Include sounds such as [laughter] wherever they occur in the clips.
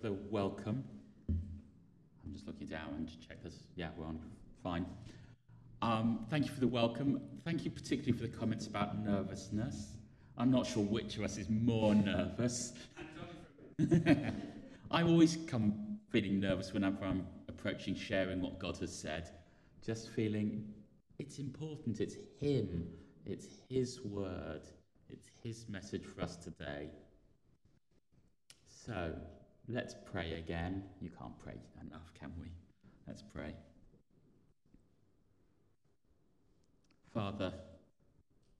the welcome. I'm just looking down and to check this. Yeah, we're on. Fine. Um, thank you for the welcome. Thank you particularly for the comments about nervousness. I'm not sure which of us is more nervous. [laughs] I always come feeling nervous whenever I'm approaching sharing what God has said, just feeling it's important, it's Him, it's His word, it's His message for us today. So let's pray again. You can't pray enough, can we? Let's pray. Father,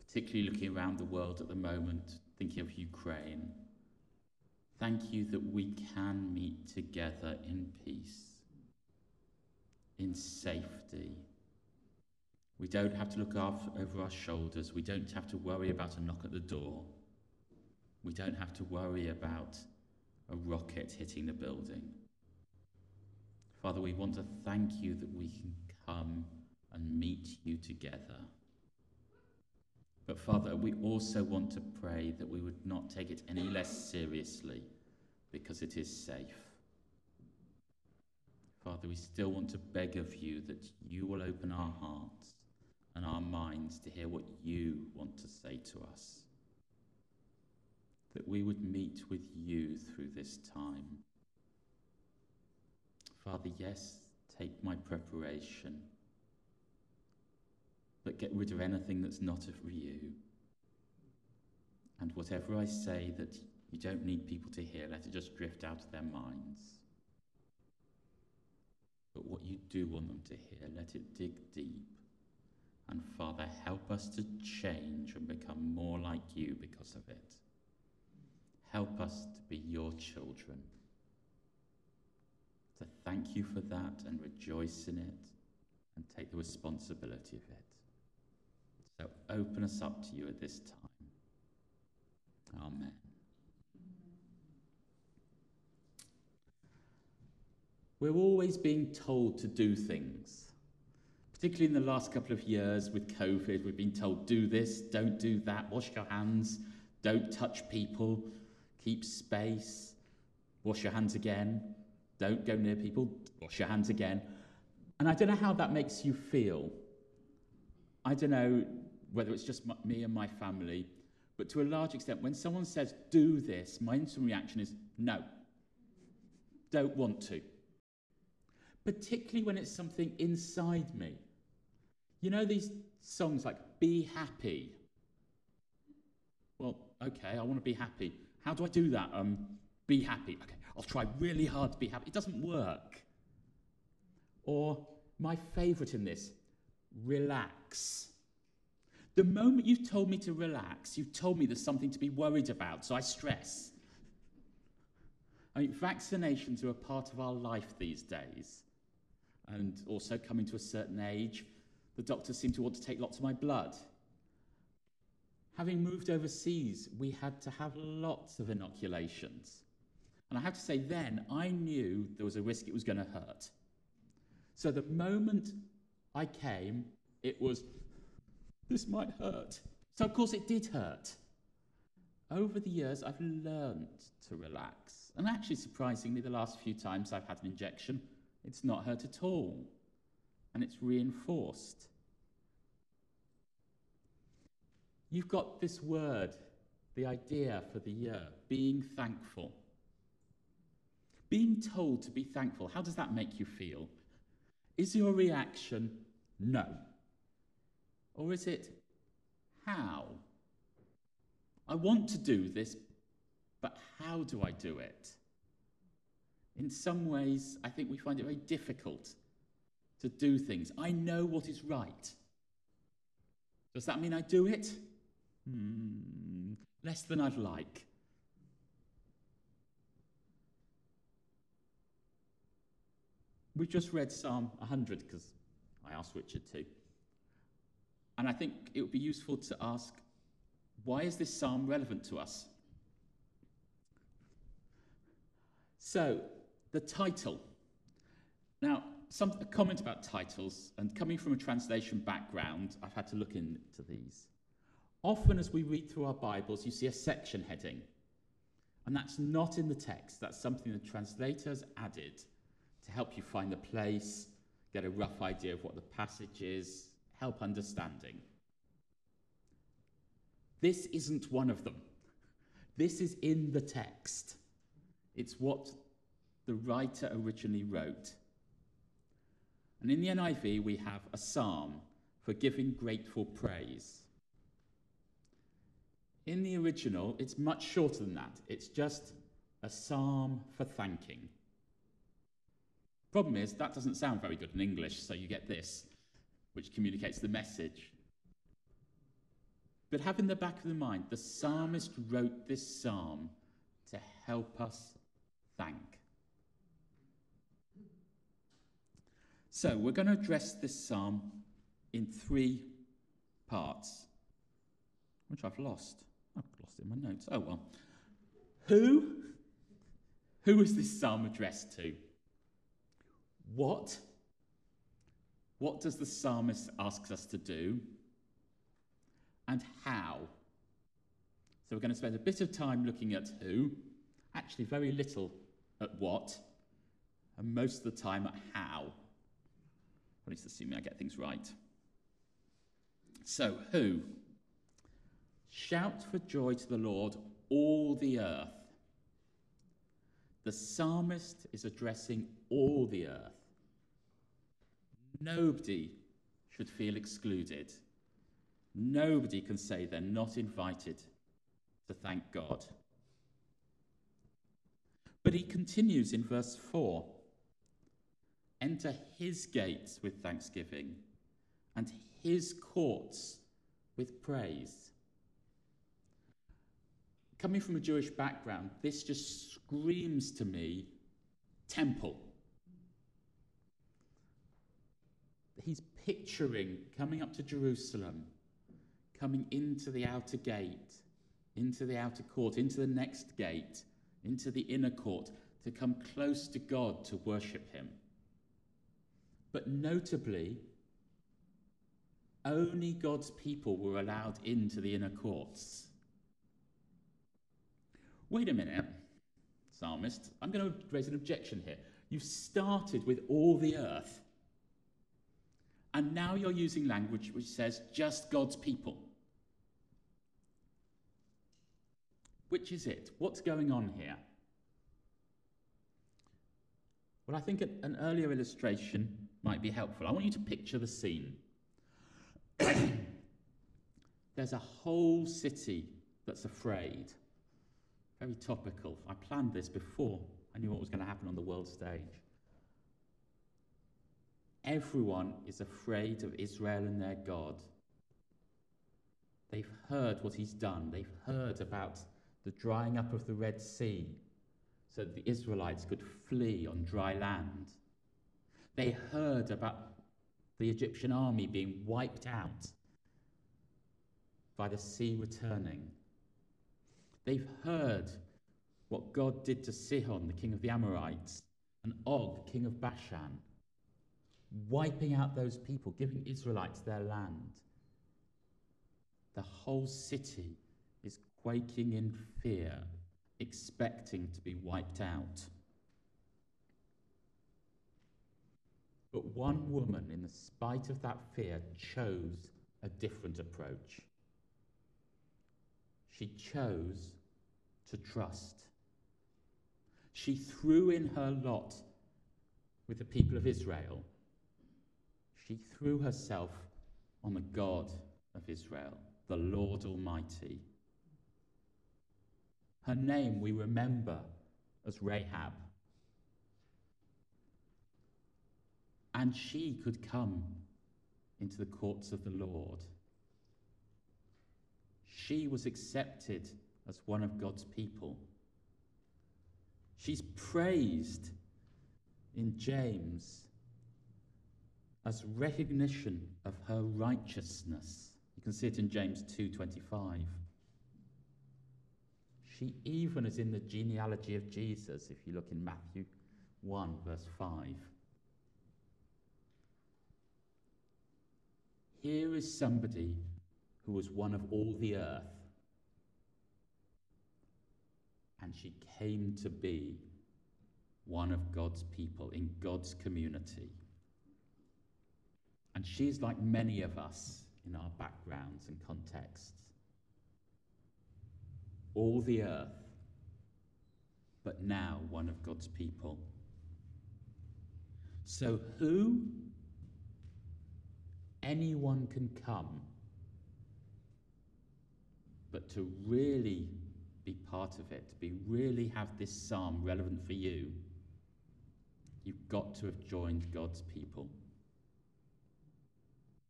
particularly looking around the world at the moment, thinking of Ukraine, thank you that we can meet together in peace, in safety. We don't have to look over our shoulders. We don't have to worry about a knock at the door. We don't have to worry about a rocket hitting the building. Father, we want to thank you that we can come and meet you together. But Father, we also want to pray that we would not take it any less seriously because it is safe. Father, we still want to beg of you that you will open our hearts and our minds to hear what you want to say to us that we would meet with you through this time. Father, yes, take my preparation, but get rid of anything that's not of you. And whatever I say that you don't need people to hear, let it just drift out of their minds. But what you do want them to hear, let it dig deep. And Father, help us to change and become more like you because of it. Help us to be your children, to thank you for that and rejoice in it and take the responsibility of it. So open us up to you at this time. Amen. We're always being told to do things. Particularly in the last couple of years with COVID, we've been told do this, don't do that, wash your hands, don't touch people, keep space, wash your hands again, don't go near people, wash your hands again. And I don't know how that makes you feel. I don't know whether it's just me and my family, but to a large extent, when someone says, do this, my instant reaction is, no, don't want to. Particularly when it's something inside me. You know these songs like, be happy? Well, okay, I want to be happy. How do I do that? Um, be happy. Okay, I'll try really hard to be happy. It doesn't work. Or my favourite in this, relax. The moment you've told me to relax, you've told me there's something to be worried about, so I stress. I mean, vaccinations are a part of our life these days. And also coming to a certain age, the doctors seem to want to take lots of my blood. Having moved overseas, we had to have lots of inoculations. And I have to say, then I knew there was a risk it was going to hurt. So the moment I came, it was, this might hurt. So, of course, it did hurt. Over the years, I've learned to relax. And actually, surprisingly, the last few times I've had an injection, it's not hurt at all. And it's reinforced. You've got this word, the idea for the year, being thankful. Being told to be thankful, how does that make you feel? Is your reaction no? Or is it how? I want to do this, but how do I do it? In some ways, I think we find it very difficult to do things. I know what is right. Does that mean I do it? Hmm, less than I'd like. We just read Psalm 100 because I asked Richard to. And I think it would be useful to ask why is this psalm relevant to us? So, the title. Now, some comment about titles, and coming from a translation background, I've had to look into these. Often, as we read through our Bibles, you see a section heading. And that's not in the text, that's something the translators added to help you find the place, get a rough idea of what the passage is, help understanding. This isn't one of them. This is in the text. It's what the writer originally wrote. And in the NIV, we have a psalm for giving grateful praise. In the original, it's much shorter than that. It's just a psalm for thanking. Problem is, that doesn't sound very good in English, so you get this, which communicates the message. But have in the back of the mind, the psalmist wrote this psalm to help us thank. So we're going to address this psalm in three parts, which I've lost. I've lost it in my notes. Oh well. Who? Who is this psalm addressed to? What? What does the psalmist ask us to do? And how? So we're going to spend a bit of time looking at who, actually very little at what, and most of the time at how. At least assuming I get things right. So, who? Shout for joy to the Lord, all the earth. The psalmist is addressing all the earth. Nobody should feel excluded. Nobody can say they're not invited to thank God. But he continues in verse 4 Enter his gates with thanksgiving and his courts with praise. Coming from a Jewish background, this just screams to me temple. He's picturing coming up to Jerusalem, coming into the outer gate, into the outer court, into the next gate, into the inner court, to come close to God to worship Him. But notably, only God's people were allowed into the inner courts. Wait a minute, psalmist. I'm going to raise an objection here. You've started with all the earth, and now you're using language which says just God's people. Which is it? What's going on here? Well, I think an earlier illustration might be helpful. I want you to picture the scene. [coughs] There's a whole city that's afraid. Very topical. I planned this before I knew what was going to happen on the world stage. Everyone is afraid of Israel and their God. They've heard what he's done. They've heard about the drying up of the Red Sea so that the Israelites could flee on dry land. They heard about the Egyptian army being wiped out by the sea returning. They've heard what God did to Sihon, the king of the Amorites, and Og, king of Bashan, wiping out those people, giving Israelites their land. The whole city is quaking in fear, expecting to be wiped out. But one woman, in the spite of that fear, chose a different approach. She chose to trust. She threw in her lot with the people of Israel. She threw herself on the God of Israel, the Lord Almighty. Her name we remember as Rahab. and she could come into the courts of the Lord. She was accepted as one of God's people. She's praised in James as recognition of her righteousness. You can see it in James 2:25. She even is in the genealogy of Jesus if you look in Matthew 1 verse 5. Here is somebody who was one of all the earth. And she came to be one of God's people in God's community. And she's like many of us in our backgrounds and contexts. All the earth, but now one of God's people. So, who? Anyone can come. But to really be part of it, to be really have this psalm relevant for you, you've got to have joined God's people.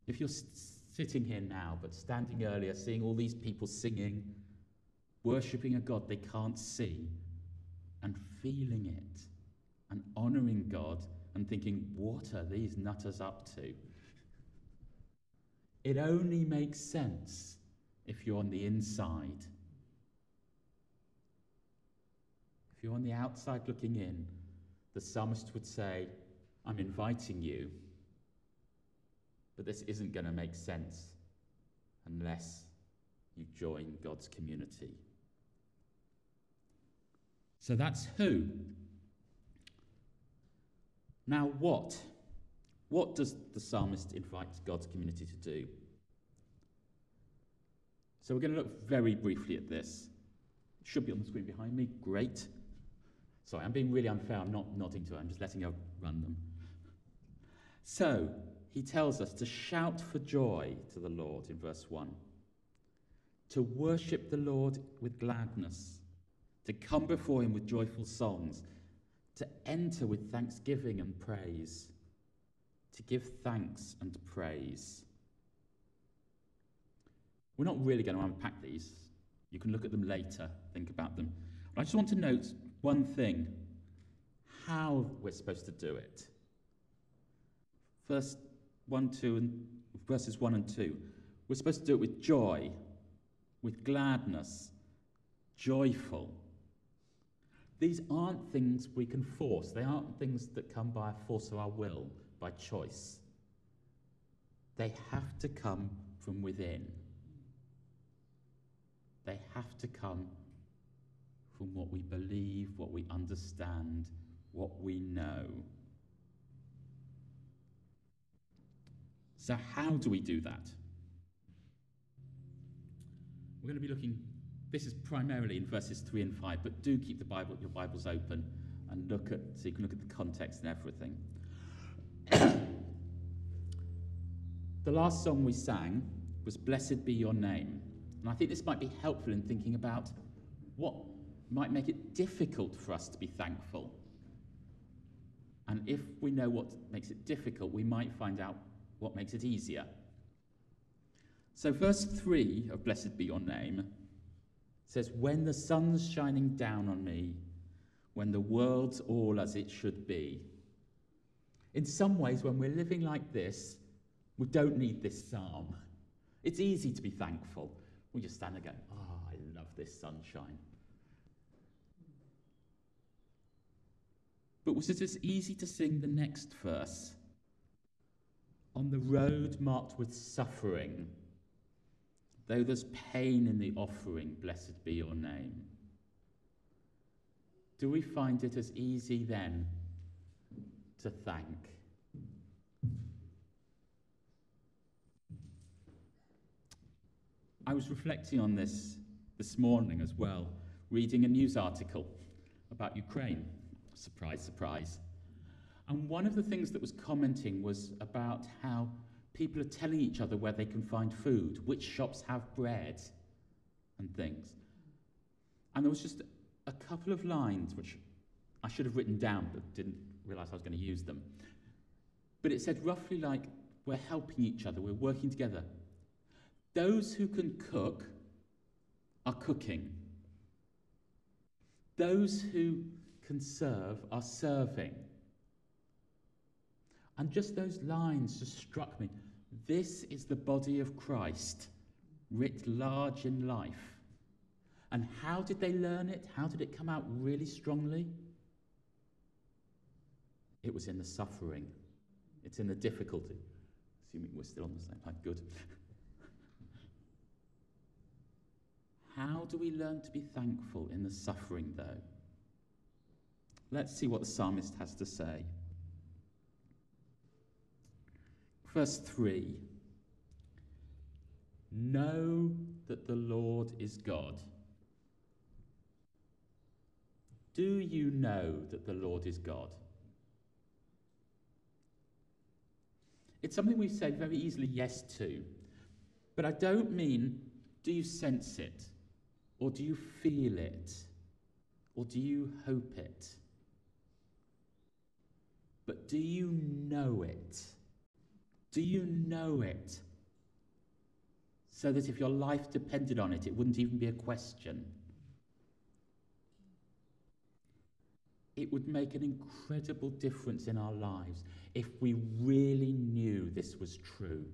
If you're sitting here now, but standing earlier, seeing all these people singing, worshipping a God they can't see, and feeling it, and honouring God, and thinking, what are these nutters up to? It only makes sense if you're on the inside. If you're on the outside looking in, the psalmist would say, I'm inviting you but this isn't going to make sense unless you join God's community. So that's who. Now, what? What does the psalmist invite God's community to do? So we're going to look very briefly at this. It should be on the screen behind me. Great. Sorry, I'm being really unfair. I'm not nodding to it. I'm just letting you run them. So, he tells us to shout for joy to the Lord in verse 1, to worship the Lord with gladness, to come before him with joyful songs, to enter with thanksgiving and praise, to give thanks and praise. We're not really going to unpack these. You can look at them later, think about them. But I just want to note one thing how we're supposed to do it. First 1, 2, and verses 1 and 2. We're supposed to do it with joy, with gladness, joyful. These aren't things we can force. They aren't things that come by a force of our will, by choice. They have to come from within. They have to come from what we believe, what we understand, what we know. So, how do we do that? We're going to be looking, this is primarily in verses 3 and 5, but do keep the Bible, your Bibles open and look at, so you can look at the context and everything. [coughs] the last song we sang was Blessed Be Your Name. And I think this might be helpful in thinking about what might make it difficult for us to be thankful. And if we know what makes it difficult, we might find out what makes it easier. So, verse 3 of Blessed Be Your Name says, When the sun's shining down on me, when the world's all as it should be. In some ways, when we're living like this, we don't need this psalm. It's easy to be thankful. We just stand there going, Oh, I love this sunshine. But was it as easy to sing the next verse? on the road marked with suffering, though there's pain in the offering, blessed be your name. Do we find it as easy then to thank? I was reflecting on this this morning as well, reading a news article about Ukraine. Surprise, surprise. And one of the things that was commenting was about how people are telling each other where they can find food, which shops have bread, and things. And there was just a couple of lines which I should have written down but didn't realize I was going to use them. But it said roughly like, we're helping each other, we're working together. Those who can cook are cooking. Those who can serve are serving. And just those lines just struck me. This is the body of Christ, writ large in life. And how did they learn it? How did it come out really strongly? It was in the suffering, it's in the difficulty. Assuming we're still on the same line, good. [laughs] how do we learn to be thankful in the suffering, though? Let's see what the psalmist has to say. Verse 3 Know that the Lord is God. Do you know that the Lord is God? It's something we say very easily yes to, but I don't mean do you sense it, or do you feel it, or do you hope it? But do you know it? Do you know it? So that if your life depended on it, it wouldn't even be a question. It would make an incredible difference in our lives if we really knew this was true.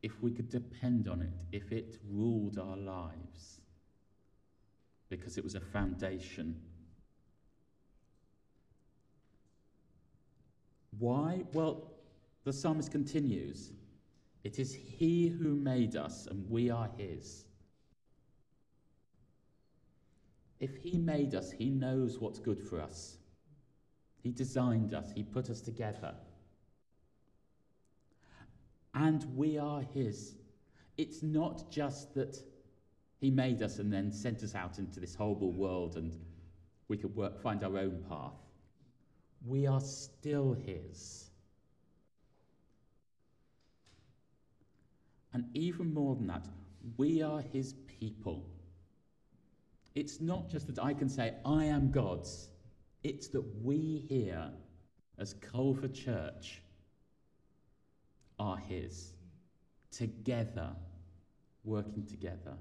If we could depend on it, if it ruled our lives, because it was a foundation. Why? Well, the psalmist continues It is He who made us, and we are His. If He made us, He knows what's good for us. He designed us, He put us together. And we are His. It's not just that He made us and then sent us out into this horrible world and we could work, find our own path. We are still His. And even more than that, we are His people. It's not just that I can say, I am God's. It's that we here, as Culver Church, are His, together, working together.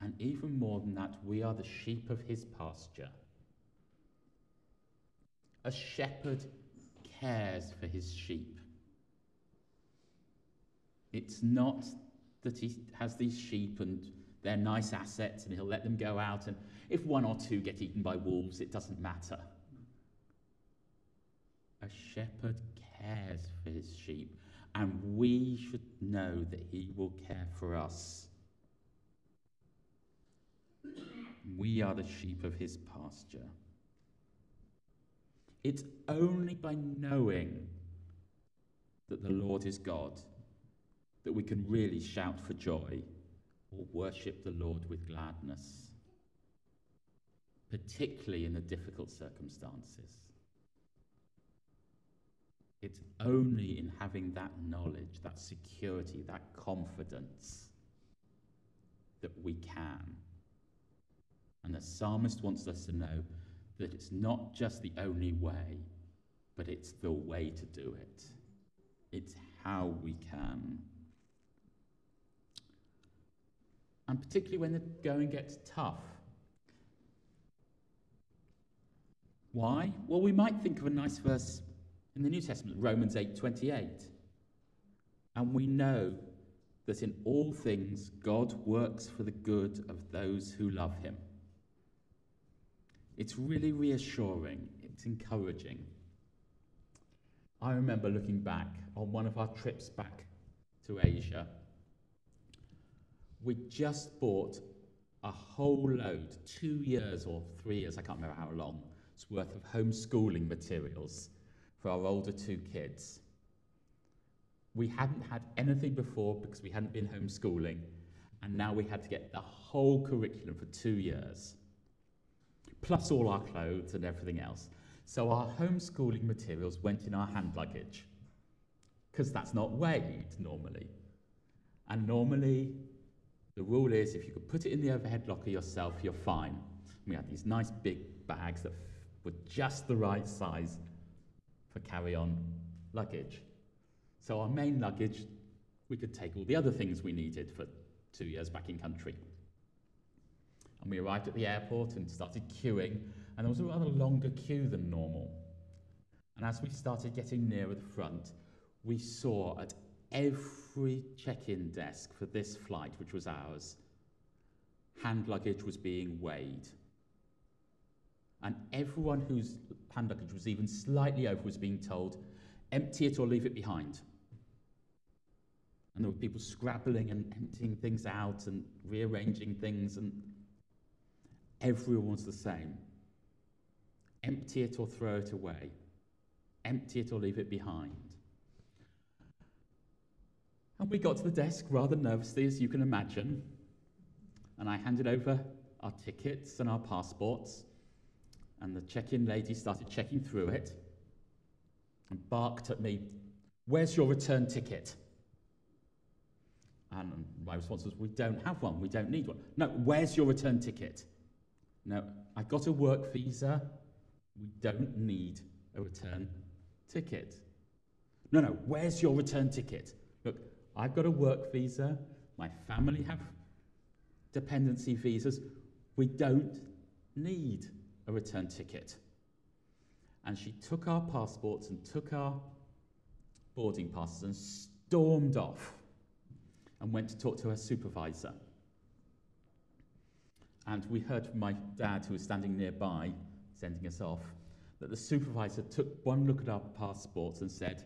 And even more than that, we are the sheep of His pasture. A shepherd cares for his sheep. It's not that he has these sheep and they're nice assets and he'll let them go out. And if one or two get eaten by wolves, it doesn't matter. A shepherd cares for his sheep, and we should know that he will care for us. We are the sheep of his pasture. It's only by knowing that the Lord is God that we can really shout for joy or worship the Lord with gladness, particularly in the difficult circumstances. It's only in having that knowledge, that security, that confidence that we can. And the psalmist wants us to know that it's not just the only way, but it's the way to do it. It's how we can. And particularly when the going gets tough. Why? Well, we might think of a nice verse in the New Testament, Romans 8:28. And we know that in all things God works for the good of those who love him. It's really reassuring, it's encouraging. I remember looking back on one of our trips back to Asia. We just bought a whole load, two years or three years, I can't remember how long, it's worth of homeschooling materials for our older two kids. We hadn't had anything before because we hadn't been homeschooling, and now we had to get the whole curriculum for two years plus all our clothes and everything else. So our homeschooling materials went in our hand luggage because that's not weighed normally. And normally, the rule is if you could put it in the overhead locker yourself, you're fine. We had these nice big bags that were just the right size for carry on luggage. So our main luggage, we could take all the other things we needed for two years back in country. And we arrived at the airport and started queuing, and there was a rather longer queue than normal. And as we started getting nearer the front, we saw at every check in desk for this flight, which was ours, hand luggage was being weighed. And everyone whose hand luggage was even slightly over was being told, empty it or leave it behind. And there were people scrabbling and emptying things out and rearranging things, and everyone was the same. Empty it or throw it away. Empty it or leave it behind. And we got to the desk rather nervously, as you can imagine. And I handed over our tickets and our passports. And the check in lady started checking through it and barked at me, Where's your return ticket? And my response was, We don't have one. We don't need one. No, where's your return ticket? No, I got a work visa. We don't need a return ticket. No, no, where's your return ticket? Look, I've got a work visa. My family have dependency visas. We don't need a return ticket. And she took our passports and took our boarding passes and stormed off and went to talk to her supervisor. And we heard from my dad, who was standing nearby, sending us off, that the supervisor took one look at our passports and said,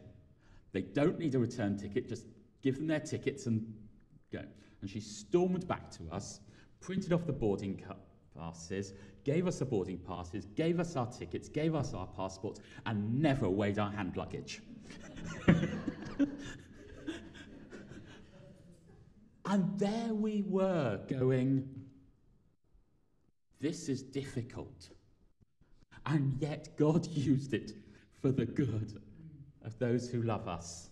They don't need a return ticket, just give them their tickets and go. And she stormed back to us, printed off the boarding passes, gave us the boarding passes, gave us our tickets, gave us our passports, and never weighed our hand luggage. [laughs] and there we were going, this is difficult. And yet God [laughs] used it for the good of those who love us.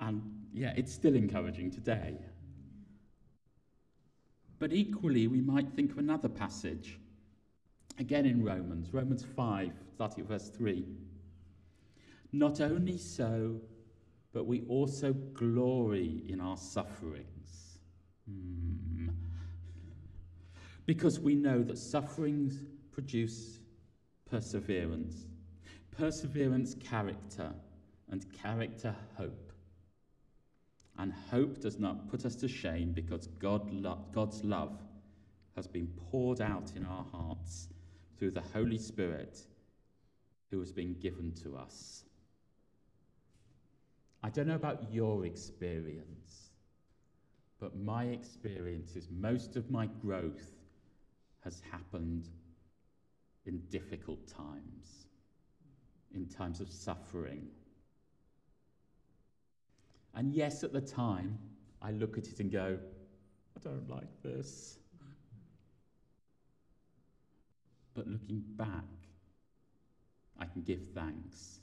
And yeah, it's still encouraging today. But equally, we might think of another passage, again in Romans, Romans 5, starting at verse 3. Not only so, but we also glory in our sufferings. Hmm. Because we know that sufferings produce perseverance, perseverance, character, and character, hope. And hope does not put us to shame because God lo- God's love has been poured out in our hearts through the Holy Spirit who has been given to us. I don't know about your experience, but my experience is most of my growth has happened in difficult times, in times of suffering and yes, at the time, I look at it and go, I don't like this. But looking back, I can give thanks.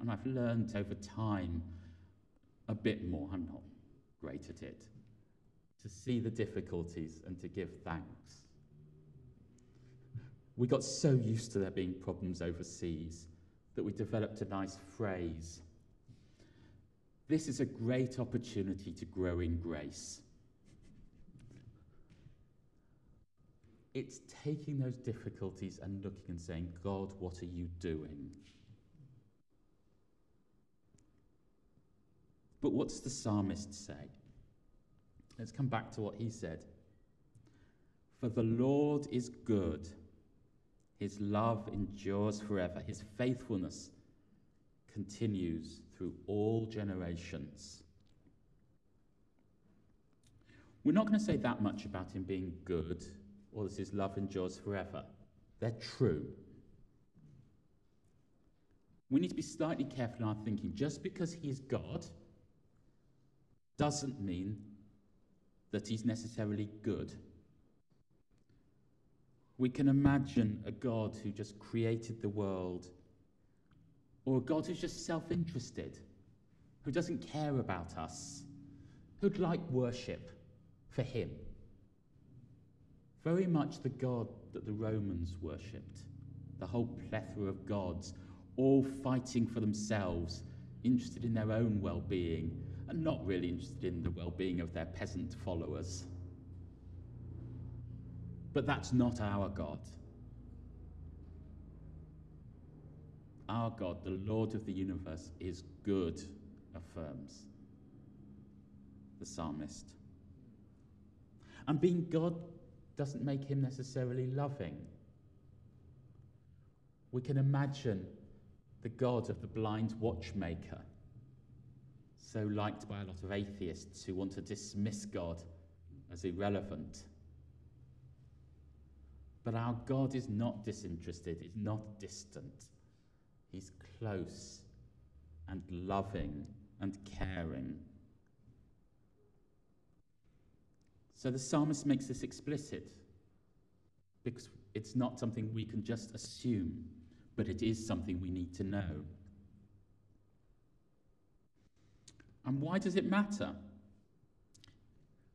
And I've learned over time a bit more. I'm not great at it. To see the difficulties and to give thanks. We got so used to there being problems overseas that we developed a nice phrase this is a great opportunity to grow in grace. It's taking those difficulties and looking and saying, God, what are you doing? But what's the psalmist say? Let's come back to what he said. For the Lord is good, his love endures forever, his faithfulness continues through all generations. We're not going to say that much about him being good or that his love endures forever. They're true. We need to be slightly careful in our thinking. Just because he is God doesn't mean that he's necessarily good. We can imagine a God who just created the world or a God who's just self interested, who doesn't care about us, who'd like worship for him. Very much the God that the Romans worshipped, the whole plethora of gods, all fighting for themselves, interested in their own well being, not really interested in the well being of their peasant followers. But that's not our God. Our God, the Lord of the universe, is good, affirms the psalmist. And being God doesn't make him necessarily loving. We can imagine the God of the blind watchmaker, so liked by a lot of atheists who want to dismiss God as irrelevant. But our God is not disinterested, he's not distant. He's close and loving and caring. So the psalmist makes this explicit because it's not something we can just assume, but it is something we need to know. And why does it matter?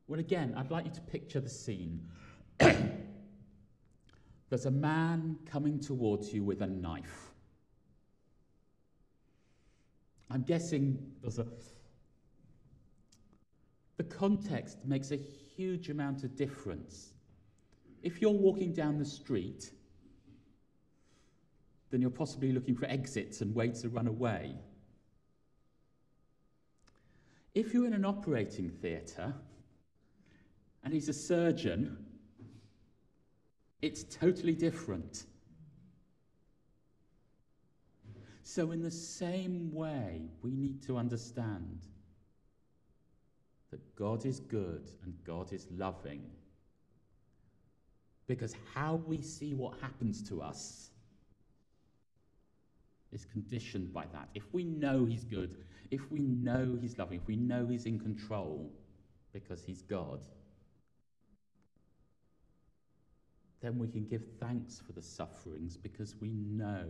Well, again, I'd like you to picture the scene. [clears throat] There's a man coming towards you with a knife. I'm guessing there's a. The context makes a huge amount of difference. If you're walking down the street, then you're possibly looking for exits and ways to run away. If you're in an operating theatre and he's a surgeon, it's totally different. So, in the same way, we need to understand that God is good and God is loving. Because how we see what happens to us is conditioned by that. If we know He's good, if we know He's loving, if we know He's in control because He's God, then we can give thanks for the sufferings because we know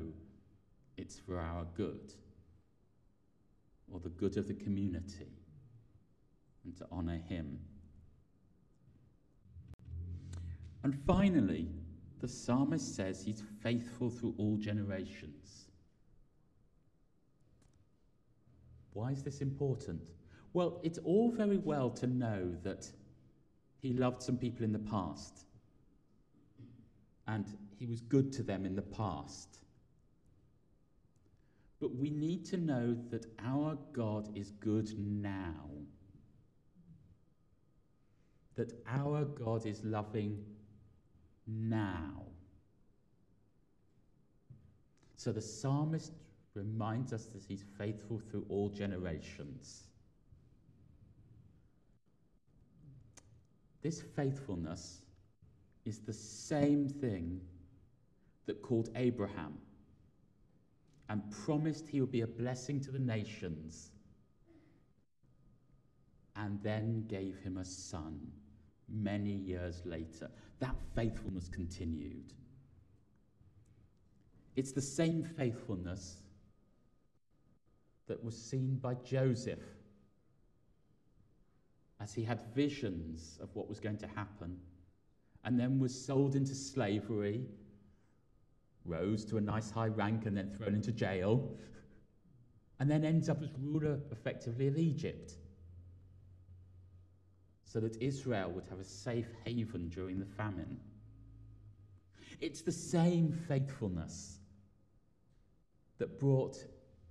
it's for our good or the good of the community and to honour Him. And finally, the psalmist says he's faithful through all generations. Why is this important? Well, it's all very well to know that he loved some people in the past and he was good to them in the past. But we need to know that our God is good now. That our God is loving now. So the psalmist reminds us that he's faithful through all generations. This faithfulness is the same thing that called Abraham and promised he would be a blessing to the nations and then gave him a son many years later. That faithfulness continued. It's the same faithfulness that was seen by Joseph as he had visions of what was going to happen and then was sold into slavery, rose to a nice high rank, and then thrown into jail, and then ends up as ruler effectively of Egypt so that Israel would have a safe haven during the famine. It's the same faithfulness that brought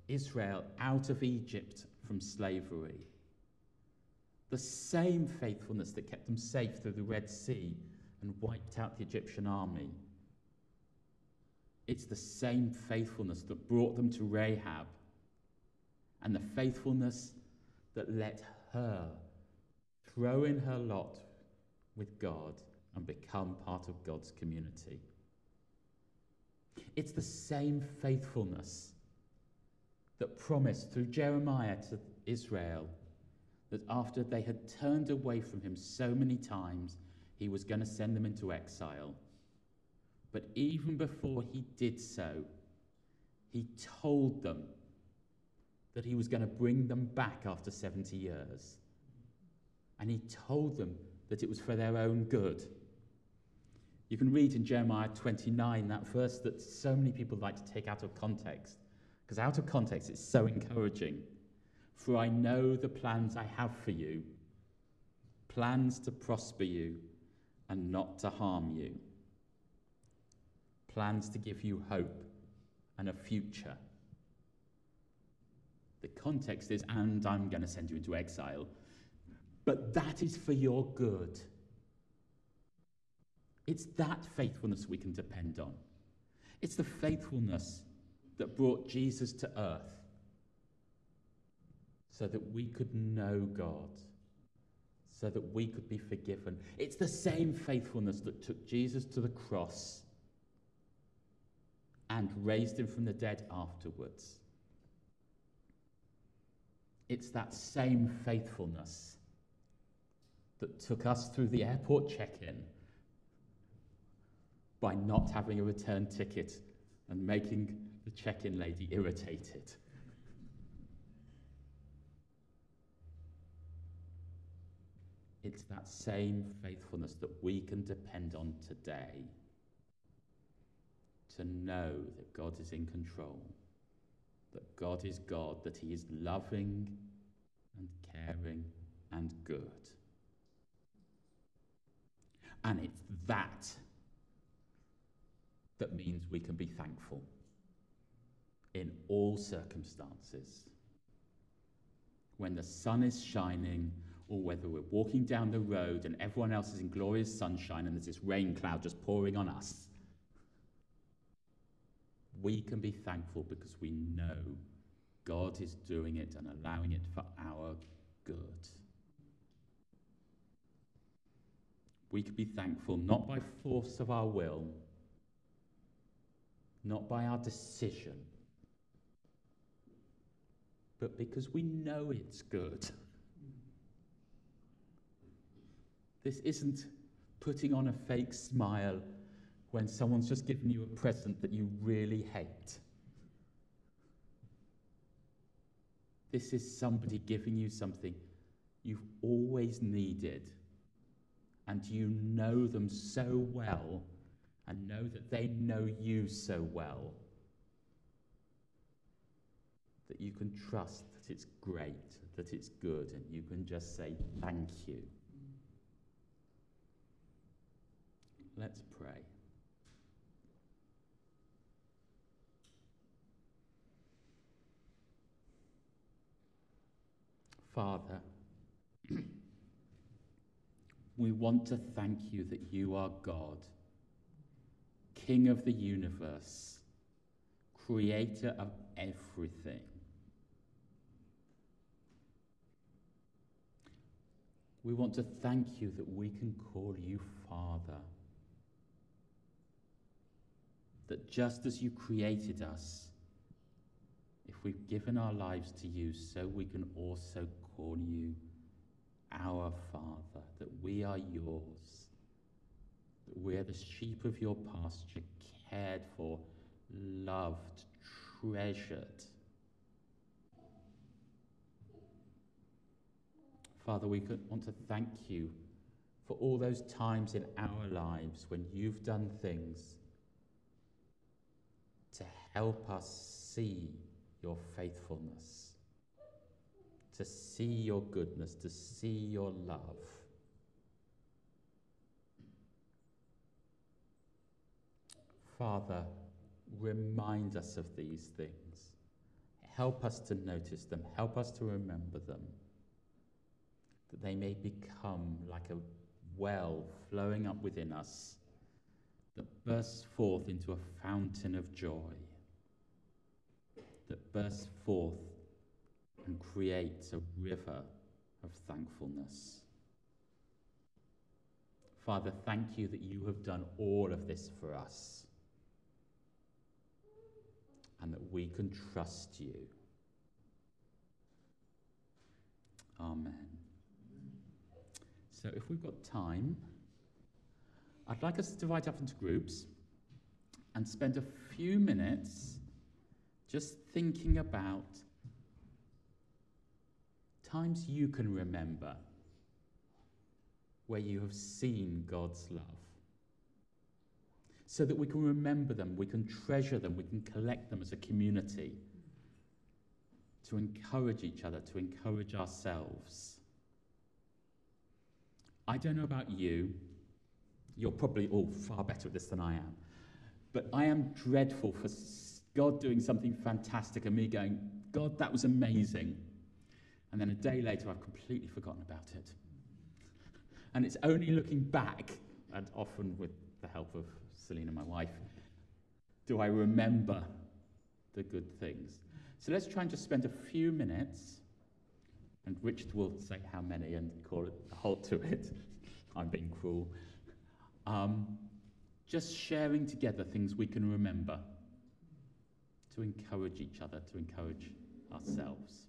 Israel out of Egypt from slavery. The same faithfulness that kept them safe through the Red Sea and wiped out the Egyptian army. It's the same faithfulness that brought them to Rahab and the faithfulness that let her throw in her lot with God and become part of God's community. It's the same faithfulness that promised through Jeremiah to Israel that after they had turned away from him so many times, he was going to send them into exile. But even before he did so, he told them that he was going to bring them back after 70 years. And he told them that it was for their own good. You can read in Jeremiah 29 that verse that so many people like to take out of context, because out of context it's so encouraging. For I know the plans I have for you plans to prosper you and not to harm you, plans to give you hope and a future. The context is, and I'm going to send you into exile. But that is for your good. It's that faithfulness we can depend on. It's the faithfulness that brought Jesus to earth so that we could know God, so that we could be forgiven. It's the same faithfulness that took Jesus to the cross and raised him from the dead afterwards. It's that same faithfulness that took us through the airport check in by not having a return ticket and making the check in lady irritated. It's that same faithfulness that we can depend on today to know that God is in control, that God is God, that He is loving and caring and good. And it's that that means we can be thankful in all circumstances. When the sun is shining, or whether we're walking down the road and everyone else is in glorious sunshine and there's this rain cloud just pouring on us, we can be thankful because we know God is doing it and allowing it for our good. We can be thankful not by force of our will, not by our decision, but because we know it's good. This isn't putting on a fake smile when someone's just given you a present that you really hate. This is somebody giving you something you've always needed, and you know them so well, and know that they know you so well, that you can trust that it's great, that it's good, and you can just say thank you. Let's pray. Father, [clears throat] we want to thank you that you are God, King of the universe, creator of everything. We want to thank you that we can call you Father. That just as you created us, if we've given our lives to you, so we can also call you our Father, that we are yours, that we're the sheep of your pasture, cared for, loved, treasured. Father, we want to thank you for all those times in our lives when you've done things to help us see your faithfulness to see your goodness, to see your love. Father, remind us of these things. Help us to notice them. Help us to remember them. That they may become like a well flowing up within us that bursts forth into a fountain of joy, that bursts forth and creates a river of thankfulness. Father, thank you that you have done all of this for us and that we can trust you. Amen. So, if we've got time, I'd like us to divide up into groups and spend a few minutes just thinking about times you can remember where you have seen God's love. So that we can remember them, we can treasure them, we can collect them as a community to encourage each other, to encourage ourselves. I don't know about you, you're probably all far better at this than I am, but I am dreadful for God doing something fantastic and me going, God, that was amazing. And then a day later, I've completely forgotten about it. And it's only looking back, and often with the help of Selina, my wife, do I remember the good things. So let's try and just spend a few minutes, and Richard will say how many and call it a halt to it. [laughs] I'm being cruel. Um, just sharing together things we can remember to encourage each other, to encourage ourselves.